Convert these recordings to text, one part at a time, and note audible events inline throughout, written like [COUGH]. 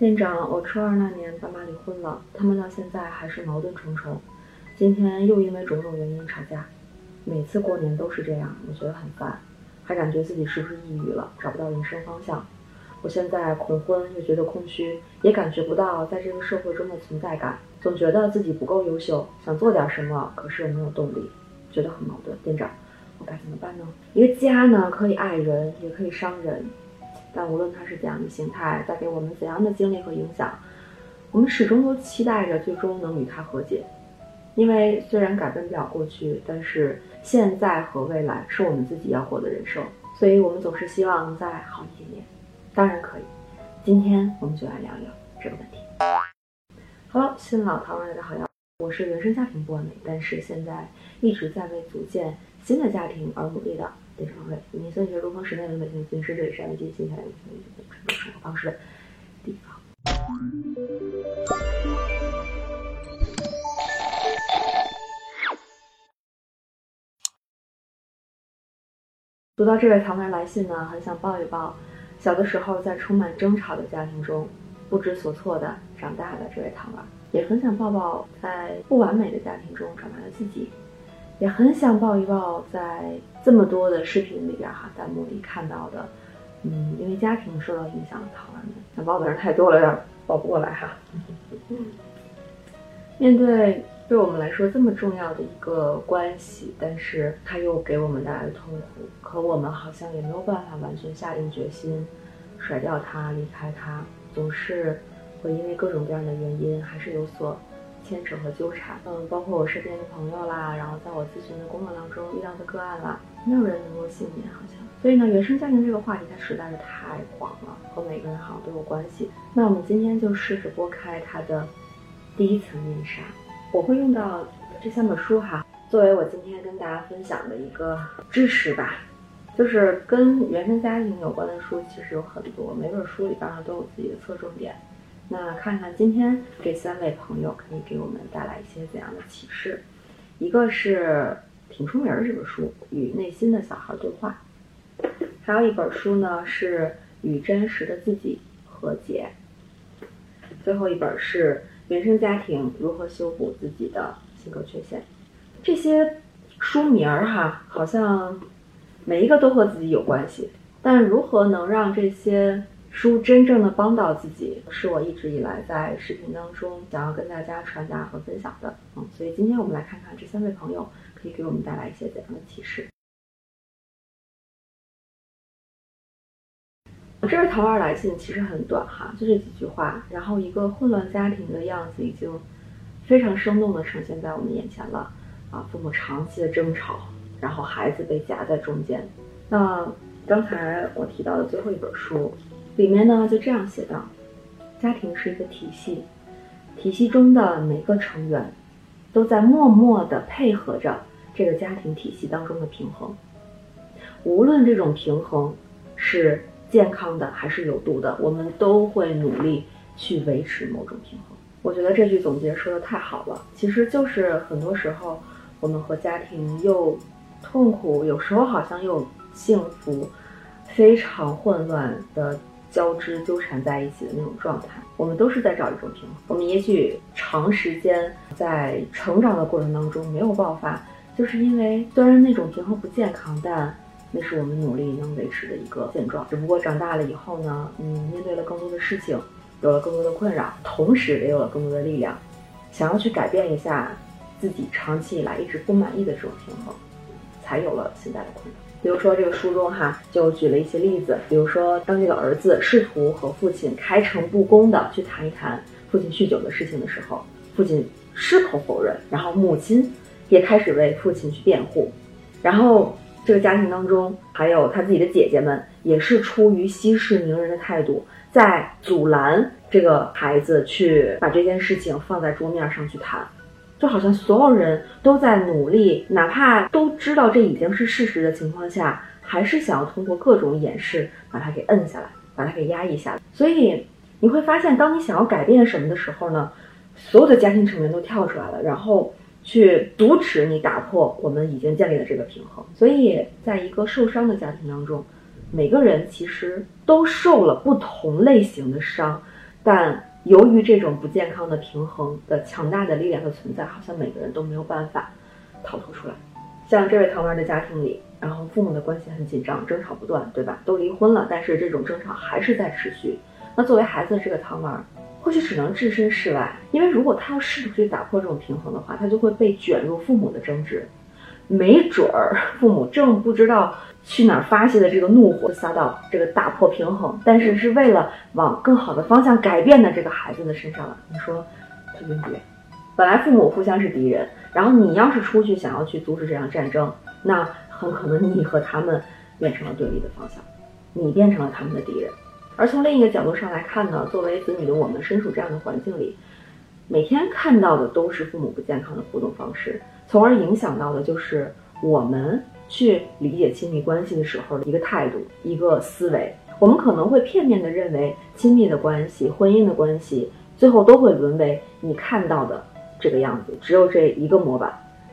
店长，我初二那年爸妈离婚了，他们到现在还是矛盾重重。今天又因为种种原因吵架，每次过年都是这样，我觉得很烦，还感觉自己是不是抑郁了，找不到人生方向。我现在恐婚又觉得空虚，也感觉不到在这个社会中的存在感，总觉得自己不够优秀，想做点什么，可是又没有动力，觉得很矛盾。店长，我该怎么办呢？一个家呢，可以爱人，也可以伤人。但无论它是怎样的形态，带给我们怎样的经历和影响，我们始终都期待着最终能与它和解。因为虽然改变不了过去，但是现在和未来是我们自己要活的人生，所以我们总是希望再好一点点。当然可以，今天我们就来聊聊这个问题。Hello，新老唐人的好友，我是原生家庭不完美，但是现在一直在为组建新的家庭而努力的。电商会，你算学如何实现完美性心是这里是安吉新下来的传统生活方式的地方。读到这位藏人来信呢，很想抱一抱小的时候在充满争吵的家庭中不知所措的长大的这位唐儿，也很想抱抱在不完美的家庭中长大的自己。也很想抱一抱，在这么多的视频里边哈，弹幕里看到的，嗯，因为家庭受到影响的讨论们，想抱的人太多了，有点抱不过来哈。[LAUGHS] 面对对我们来说这么重要的一个关系，但是它又给我们带来的痛苦，可我们好像也没有办法完全下定决心甩掉它、离开它，总是会因为各种各样的原因，还是有所。牵扯和纠缠，嗯，包括我身边的朋友啦，然后在我咨询的工作当中遇到的个案啦，没有人能够幸免，好像。所以呢，原生家庭这个话题它实在是太广了，和每个人好像都有关系。那我们今天就试着拨开它的第一层面纱。我会用到这三本书哈，作为我今天跟大家分享的一个知识吧。就是跟原生家庭有关的书其实有很多，每本书里边都有自己的侧重点。那看看今天这三位朋友可以给我们带来一些怎样的启示？一个是挺出名儿这本书《与内心的小孩对话》，还有一本书呢是《与真实的自己和解》，最后一本是《原生家庭如何修补自己的性格缺陷》。这些书名儿哈，好像每一个都和自己有关系，但如何能让这些？书真正的帮到自己，是我一直以来在视频当中想要跟大家传达和分享的。嗯，所以今天我们来看看这三位朋友可以给我们带来一些怎样的启示。这位桃花来信其实很短哈，就这几句话，然后一个混乱家庭的样子已经非常生动的呈现在我们眼前了。啊，父母长期的争吵，然后孩子被夹在中间。那刚才我提到的最后一本书。里面呢就这样写道：家庭是一个体系，体系中的每个成员都在默默地配合着这个家庭体系当中的平衡。无论这种平衡是健康的还是有毒的，我们都会努力去维持某种平衡。我觉得这句总结说的太好了，其实就是很多时候我们和家庭又痛苦，有时候好像又幸福，非常混乱的。交织纠缠在一起的那种状态，我们都是在找一种平衡。我们也许长时间在成长的过程当中没有爆发，就是因为虽然那种平衡不健康，但那是我们努力能维持的一个现状。只不过长大了以后呢，嗯，面对了更多的事情，有了更多的困扰，同时也有了更多的力量，想要去改变一下自己长期以来一直不满意的这种平衡，才有了现在的困扰。比如说这个书中哈就举了一些例子，比如说当这个儿子试图和父亲开诚布公的去谈一谈父亲酗酒的事情的时候，父亲矢口否认，然后母亲也开始为父亲去辩护，然后这个家庭当中还有他自己的姐姐们也是出于息事宁人的态度，在阻拦这个孩子去把这件事情放在桌面上去谈。就好像所有人都在努力，哪怕都知道这已经是事实的情况下，还是想要通过各种掩饰把它给摁下来，把它给压抑下来。所以你会发现，当你想要改变什么的时候呢，所有的家庭成员都跳出来了，然后去阻止你打破我们已经建立的这个平衡。所以，在一个受伤的家庭当中，每个人其实都受了不同类型的伤。但由于这种不健康的平衡的强大的力量的存在，好像每个人都没有办法逃脱出来。像这位糖丸的家庭里，然后父母的关系很紧张，争吵不断，对吧？都离婚了，但是这种争吵还是在持续。那作为孩子的这个糖丸，或许只能置身事外，因为如果他要试图去打破这种平衡的话，他就会被卷入父母的争执。没准儿父母正不知道去哪儿发泄的这个怒火撒到这个打破平衡，但是是为了往更好的方向改变的这个孩子的身上了。你说对不对？本来父母互相是敌人，然后你要是出去想要去阻止这场战争，那很可能你和他们变成了对立的方向，你变成了他们的敌人。而从另一个角度上来看呢，作为子女的我们身处这样的环境里，每天看到的都是父母不健康的互动方式。从而影响到的就是我们去理解亲密关系的时候的一个态度、一个思维。我们可能会片面的认为，亲密的关系、婚姻的关系，最后都会沦为你看到的这个样子，只有这一个模板。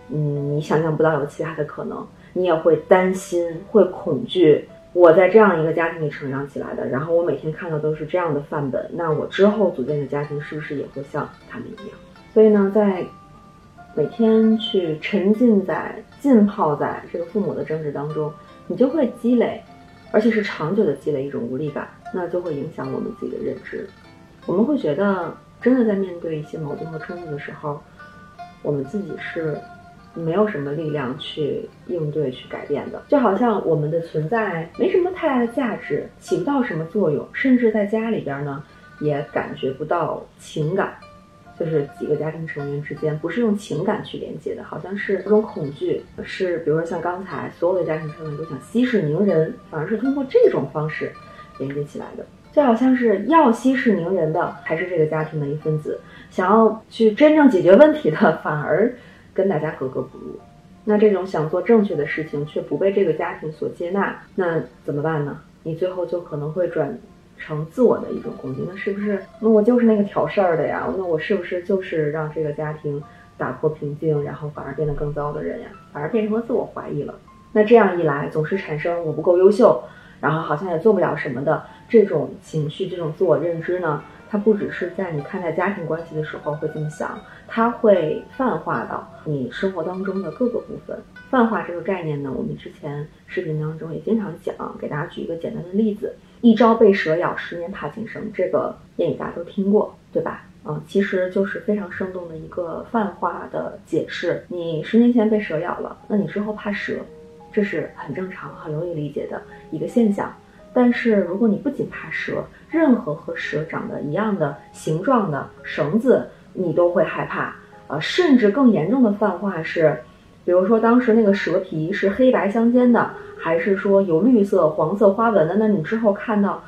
嗯，你想象不到有其他的可能，你也会担心、会恐惧。我在这样一个家庭里成长起来的，然后我每天看到都是这样的范本，那我之后组建的家庭是不是也会像他们一样？所以呢，在每天去沉浸在、浸泡在这个父母的争执当中，你就会积累，而且是长久的积累一种无力感，那就会影响我们自己的认知。我们会觉得，真的在面对一些矛盾和冲突的时候，我们自己是没有什么力量去应对、去改变的。就好像我们的存在没什么太大的价值，起不到什么作用，甚至在家里边呢，也感觉不到情感。就是几个家庭成员之间不是用情感去连接的，好像是这种恐惧，是比如说像刚才所有的家庭成员都想息事宁人，反而是通过这种方式连接起来的，就好像是要息事宁人的还是这个家庭的一份子，想要去真正解决问题的反而跟大家格格不入。那这种想做正确的事情却不被这个家庭所接纳，那怎么办呢？你最后就可能会转。成自我的一种攻击，那是不是？那我就是那个挑事儿的呀？那我是不是就是让这个家庭打破平静，然后反而变得更糟的人呀？反而变成了自我怀疑了。那这样一来，总是产生我不够优秀，然后好像也做不了什么的这种情绪，这种自我认知呢？它不只是在你看待家庭关系的时候会这么想，它会泛化到你生活当中的各个部分。泛化这个概念呢，我们之前视频当中也经常讲，给大家举一个简单的例子。一朝被蛇咬，十年怕井绳。这个谚语大家都听过，对吧？嗯，其实就是非常生动的一个泛化的解释。你十年前被蛇咬了，那你之后怕蛇，这是很正常、很容易理解的一个现象。但是如果你不仅怕蛇，任何和蛇长得一样的形状的绳子，你都会害怕。呃，甚至更严重的泛化是，比如说当时那个蛇皮是黑白相间的。还是说有绿色、黄色花纹的？那你之后看到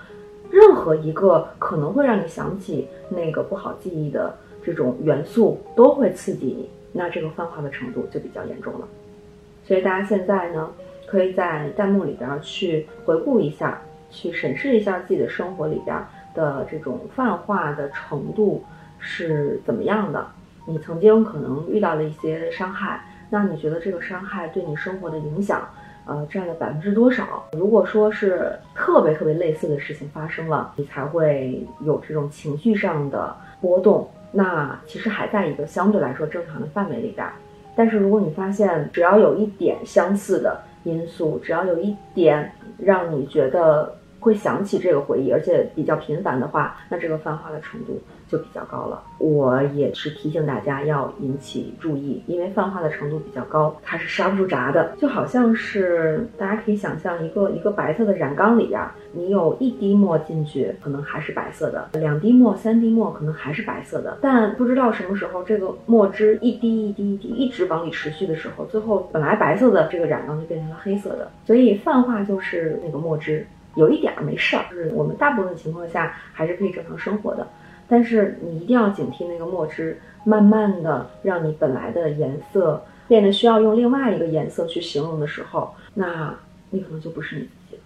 任何一个可能会让你想起那个不好记忆的这种元素，都会刺激你。那这个泛化的程度就比较严重了。所以大家现在呢，可以在弹幕里边去回顾一下，去审视一下自己的生活里边的这种泛化的程度是怎么样的。你曾经可能遇到的一些伤害，那你觉得这个伤害对你生活的影响？呃，占了百分之多少？如果说是特别特别类似的事情发生了，你才会有这种情绪上的波动，那其实还在一个相对来说正常的范围里边。但是如果你发现只要有一点相似的因素，只要有一点让你觉得会想起这个回忆，而且比较频繁的话，那这个泛化的程度。就比较高了，我也是提醒大家要引起注意，因为泛化的程度比较高，它是刹不住闸的，就好像是大家可以想象一个一个白色的染缸里边，你有一滴墨进去，可能还是白色的；两滴墨、三滴墨可能还是白色的，但不知道什么时候这个墨汁一滴一滴一滴一直往里持续的时候，最后本来白色的这个染缸就变成了黑色的。所以泛化就是那个墨汁，有一点儿没事儿，就是我们大部分情况下还是可以正常生活的。但是你一定要警惕那个墨汁，慢慢的让你本来的颜色变得需要用另外一个颜色去形容的时候，那你可能就不是你自己了。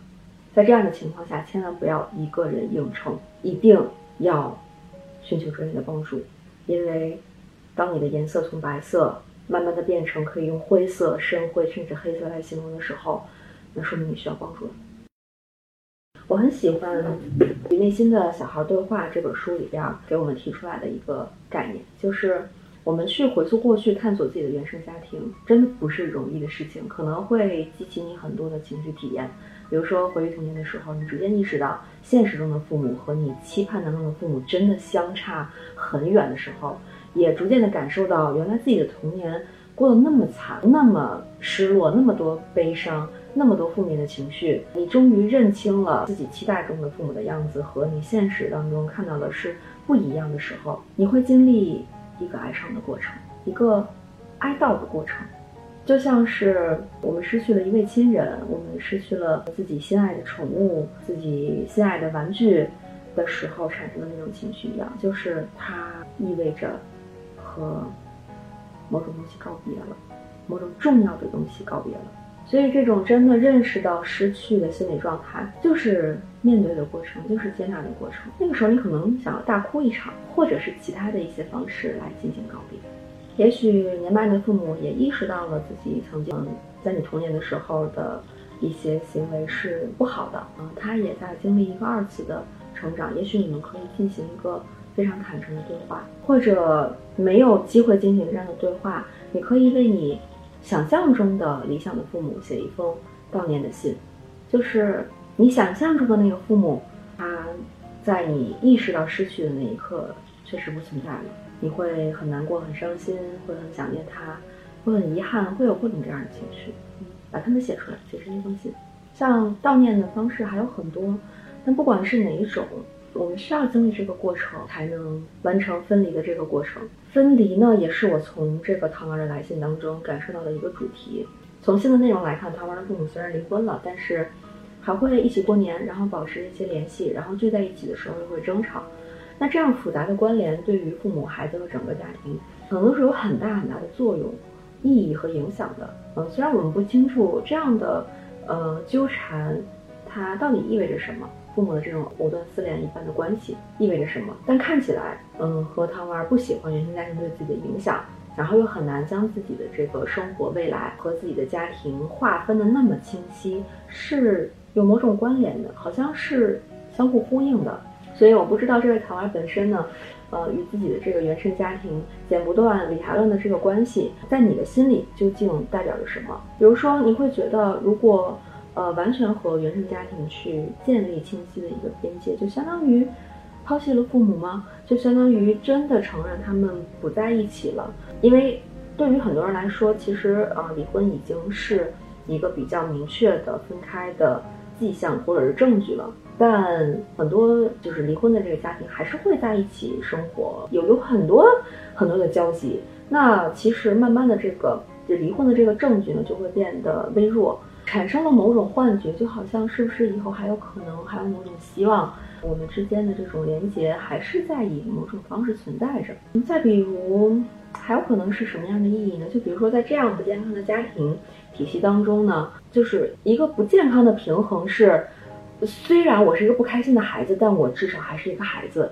在这样的情况下，千万不要一个人硬撑，一定要寻求专业的帮助，因为当你的颜色从白色慢慢的变成可以用灰色、深灰甚至黑色来形容的时候，那说明你需要帮助了。我很喜欢《与内心的小孩对话》这本书里边给我们提出来的一个概念，就是我们去回溯过去，探索自己的原生家庭，真的不是容易的事情，可能会激起你很多的情绪体验。比如说回忆童年的时候，你逐渐意识到现实中的父母和你期盼当中的父母真的相差很远的时候，也逐渐的感受到原来自己的童年过得那么惨，那么失落，那么多悲伤，那么多负面的情绪。你终于认清了自己期待中的父母的样子和你现实当中看到的是不一样的时候，你会经历一个哀伤的过程，一个哀悼的过程。就像是我们失去了一位亲人，我们失去了自己心爱的宠物、自己心爱的玩具的时候产生的那种情绪一样，就是它意味着和某种东西告别了，某种重要的东西告别了。所以，这种真的认识到失去的心理状态，就是面对的过程，就是接纳的过程。那个时候，你可能想要大哭一场，或者是其他的一些方式来进行告别。也许年迈的父母也意识到了自己曾经在你童年的时候的一些行为是不好的，嗯，他也在经历一个二次的成长。也许你们可以进行一个非常坦诚的对话，或者没有机会进行这样的对话，你可以为你想象中的理想的父母写一封悼念的信，就是你想象中的那个父母，他在你意识到失去的那一刻确实不存在了。你会很难过、很伤心，会很想念他，会很遗憾，会有各种各样的情绪。把它们写出来，写成一封信。像悼念的方式还有很多，但不管是哪一种，我们需要经历这个过程，才能完成分离的这个过程。分离呢，也是我从这个唐娃的来信当中感受到的一个主题。从信的内容来看，唐娃的父母虽然离婚了，但是还会一起过年，然后保持一些联系，然后聚在一起的时候又会争吵。那这样复杂的关联，对于父母、孩子和整个家庭，可能都是有很大很大的作用、意义和影响的。嗯，虽然我们不清楚这样的呃纠缠，它到底意味着什么，父母的这种藕断丝连一般的关系意味着什么，但看起来，嗯，和唐娃不喜欢原生家庭对自己的影响，然后又很难将自己的这个生活未来和自己的家庭划分的那么清晰，是有某种关联的，好像是相互呼应的。所以我不知道这位唐娃本身呢，呃，与自己的这个原生家庭剪不断理还乱的这个关系，在你的心里究竟代表着什么？比如说，你会觉得，如果呃完全和原生家庭去建立清晰的一个边界，就相当于抛弃了父母吗？就相当于真的承认他们不在一起了？因为对于很多人来说，其实呃离婚已经是一个比较明确的分开的迹象或者是证据了。但很多就是离婚的这个家庭还是会在一起生活，有有很多很多的交集。那其实慢慢的这个就离婚的这个证据呢，就会变得微弱，产生了某种幻觉，就好像是不是以后还有可能，还有某种希望，我们之间的这种连接还是在以某种方式存在着。再比如，还有可能是什么样的意义呢？就比如说在这样不健康的家庭体系当中呢，就是一个不健康的平衡是。虽然我是一个不开心的孩子，但我至少还是一个孩子。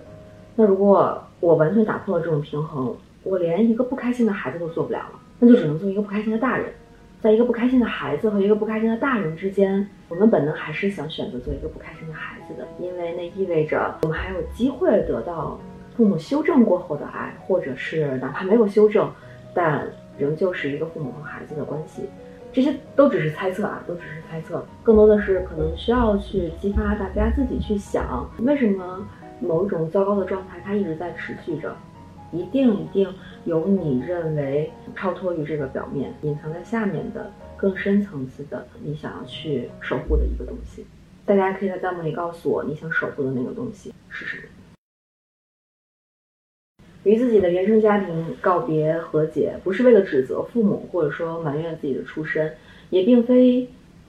那如果我完全打破了这种平衡，我连一个不开心的孩子都做不了了，那就只能做一个不开心的大人。在一个不开心的孩子和一个不开心的大人之间，我们本能还是想选择做一个不开心的孩子的，因为那意味着我们还有机会得到父母修正过后的爱，或者是哪怕没有修正，但仍旧是一个父母和孩子的关系。这些都只是猜测啊，都只是猜测，更多的是可能需要去激发大家自己去想，为什么某一种糟糕的状态它一直在持续着，一定一定有你认为超脱于这个表面、隐藏在下面的更深层次的你想要去守护的一个东西。大家可以在弹幕里告诉我，你想守护的那个东西是什么。与自己的原生家庭告别和解，不是为了指责父母，或者说埋怨自己的出身，也并非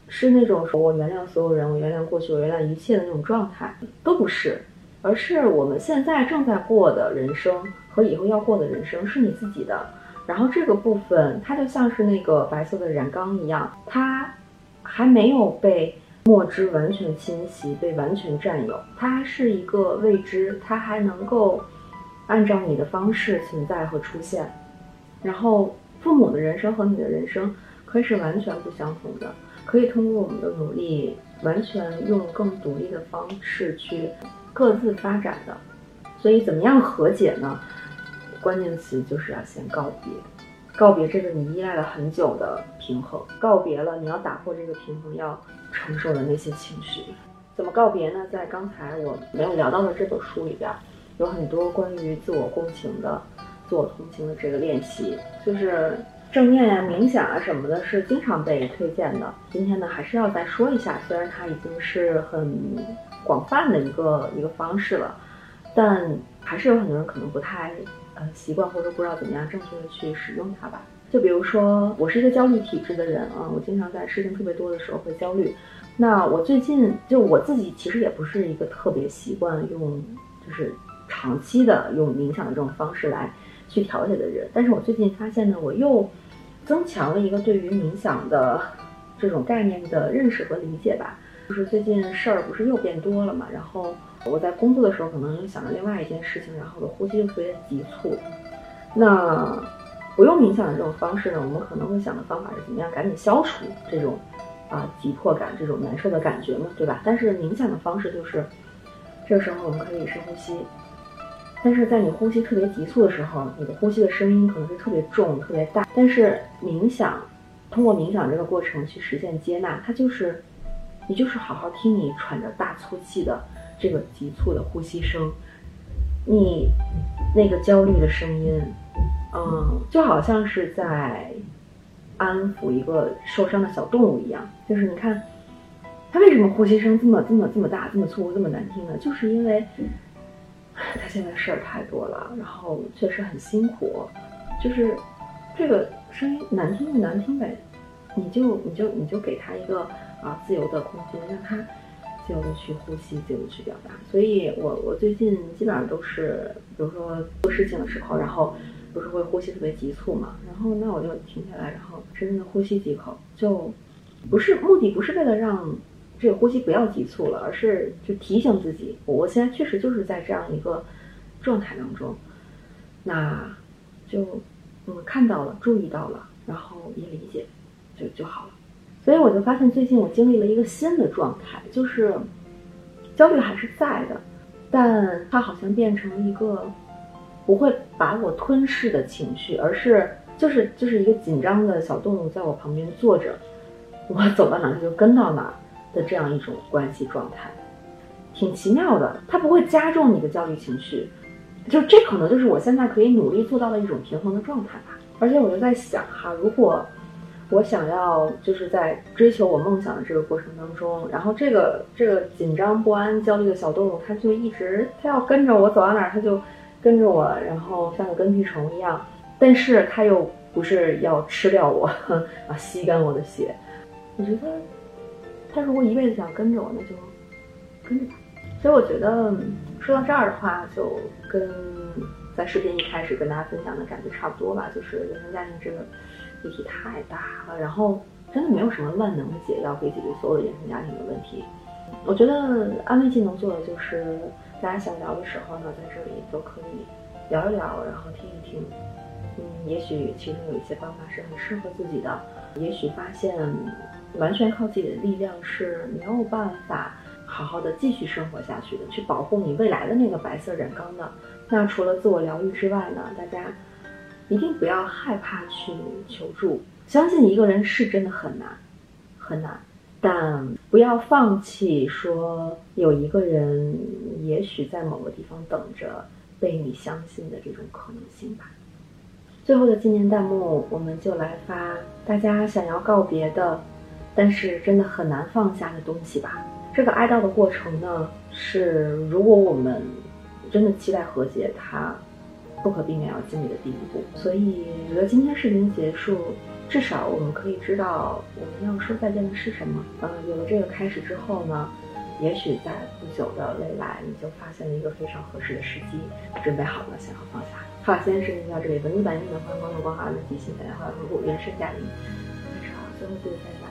是那种说我原谅所有人，我原谅过去，我原谅一切的那种状态，都不是，而是我们现在正在过的人生和以后要过的人生是你自己的。然后这个部分，它就像是那个白色的染缸一样，它还没有被墨汁完全侵袭，被完全占有，它是一个未知，它还能够。按照你的方式存在和出现，然后父母的人生和你的人生可以是完全不相同的，可以通过我们的努力完全用更独立的方式去各自发展的。所以，怎么样和解呢？关键词就是要先告别，告别这个你依赖了很久的平衡，告别了你要打破这个平衡要承受的那些情绪。怎么告别呢？在刚才我没有聊到的这本书里边，有很多关于自我共情的、自我同情的这个练习，就是正念呀、冥想啊什么的，是经常被推荐的。今天呢，还是要再说一下，虽然它已经是很广泛的一个一个方式了，但还是有很多人可能不太。习惯或者不知道怎么样正确的去使用它吧。就比如说，我是一个焦虑体质的人啊，我经常在事情特别多的时候会焦虑。那我最近就我自己其实也不是一个特别习惯用，就是长期的用冥想的这种方式来去调节的人。但是我最近发现呢，我又增强了一个对于冥想的这种概念的认识和理解吧。就是最近事儿不是又变多了嘛，然后。我在工作的时候，可能想着另外一件事情，然后我的呼吸就特别的急促。那不用冥想的这种方式呢，我们可能会想的方法是怎么样赶紧消除这种啊急迫感、这种难受的感觉嘛，对吧？但是冥想的方式就是，这个时候我们可以深呼吸。但是在你呼吸特别急促的时候，你的呼吸的声音可能是特别重、特别大。但是冥想，通过冥想这个过程去实现接纳，它就是，你就是好好听你喘着大粗气的。这个急促的呼吸声，你那个焦虑的声音，嗯，就好像是在安抚一个受伤的小动物一样。就是你看，它为什么呼吸声这么这么这么大、这么粗、这么难听呢？就是因为它现在事儿太多了，然后确实很辛苦。就是这个声音难听就难听呗，你就你就你就给他一个啊自由的空间，让他。自由的去呼吸，自由的去表达。所以，我我最近基本上都是，比如说做事情的时候，然后不是会呼吸特别急促嘛，然后那我就停下来，然后深深的呼吸几口，就不是目的，不是为了让这个呼吸不要急促了，而是就提醒自己，我现在确实就是在这样一个状态当中，那就嗯看到了，注意到了，然后也理解，就就好了。所以我就发现，最近我经历了一个新的状态，就是焦虑还是在的，但它好像变成了一个不会把我吞噬的情绪，而是就是就是一个紧张的小动物在我旁边坐着，我走到哪它就跟到哪的这样一种关系状态，挺奇妙的。它不会加重你的焦虑情绪，就这可能就是我现在可以努力做到的一种平衡的状态吧。而且我就在想哈，如果。我想要就是在追求我梦想的这个过程当中，然后这个这个紧张不安、焦虑的小动物，它就一直它要跟着我走到哪儿，它就跟着我，然后像个跟屁虫一样。但是它又不是要吃掉我 [LAUGHS] 啊，吸干我的血。我觉得它如果一辈子想跟着我，那就跟着它。所以我觉得说到这儿的话，就跟在视频一开始跟大家分享的感觉差不多吧，就是原生家庭这个。议题太大了，然后真的没有什么万能的解药可以解决所有的原生家庭的问题。我觉得安慰剂能做的就是，大家想聊的时候呢，在这里都可以聊一聊，然后听一听。嗯，也许其中有一些方法是很适合自己的，也许发现完全靠自己的力量是没有办法好好的继续生活下去的，去保护你未来的那个白色染缸的。那除了自我疗愈之外呢，大家。一定不要害怕去求助，相信一个人是真的很难，很难，但不要放弃。说有一个人也许在某个地方等着被你相信的这种可能性吧。最后的纪念弹幕，我们就来发大家想要告别的，但是真的很难放下的东西吧。这个哀悼的过程呢，是如果我们真的期待和解，它。不可避免要经历的第一步，所以我觉得今天视频结束，至少我们可以知道我们要说再见的是什么。嗯，有了这个开始之后呢，也许在不久的未来，你就发现了一个非常合适的时机，准备好了想要放下。好，今天视频到这里，本期版音的欢迎关注光华的即兴大家好，回顾原生家庭。晚上好，最后记得再，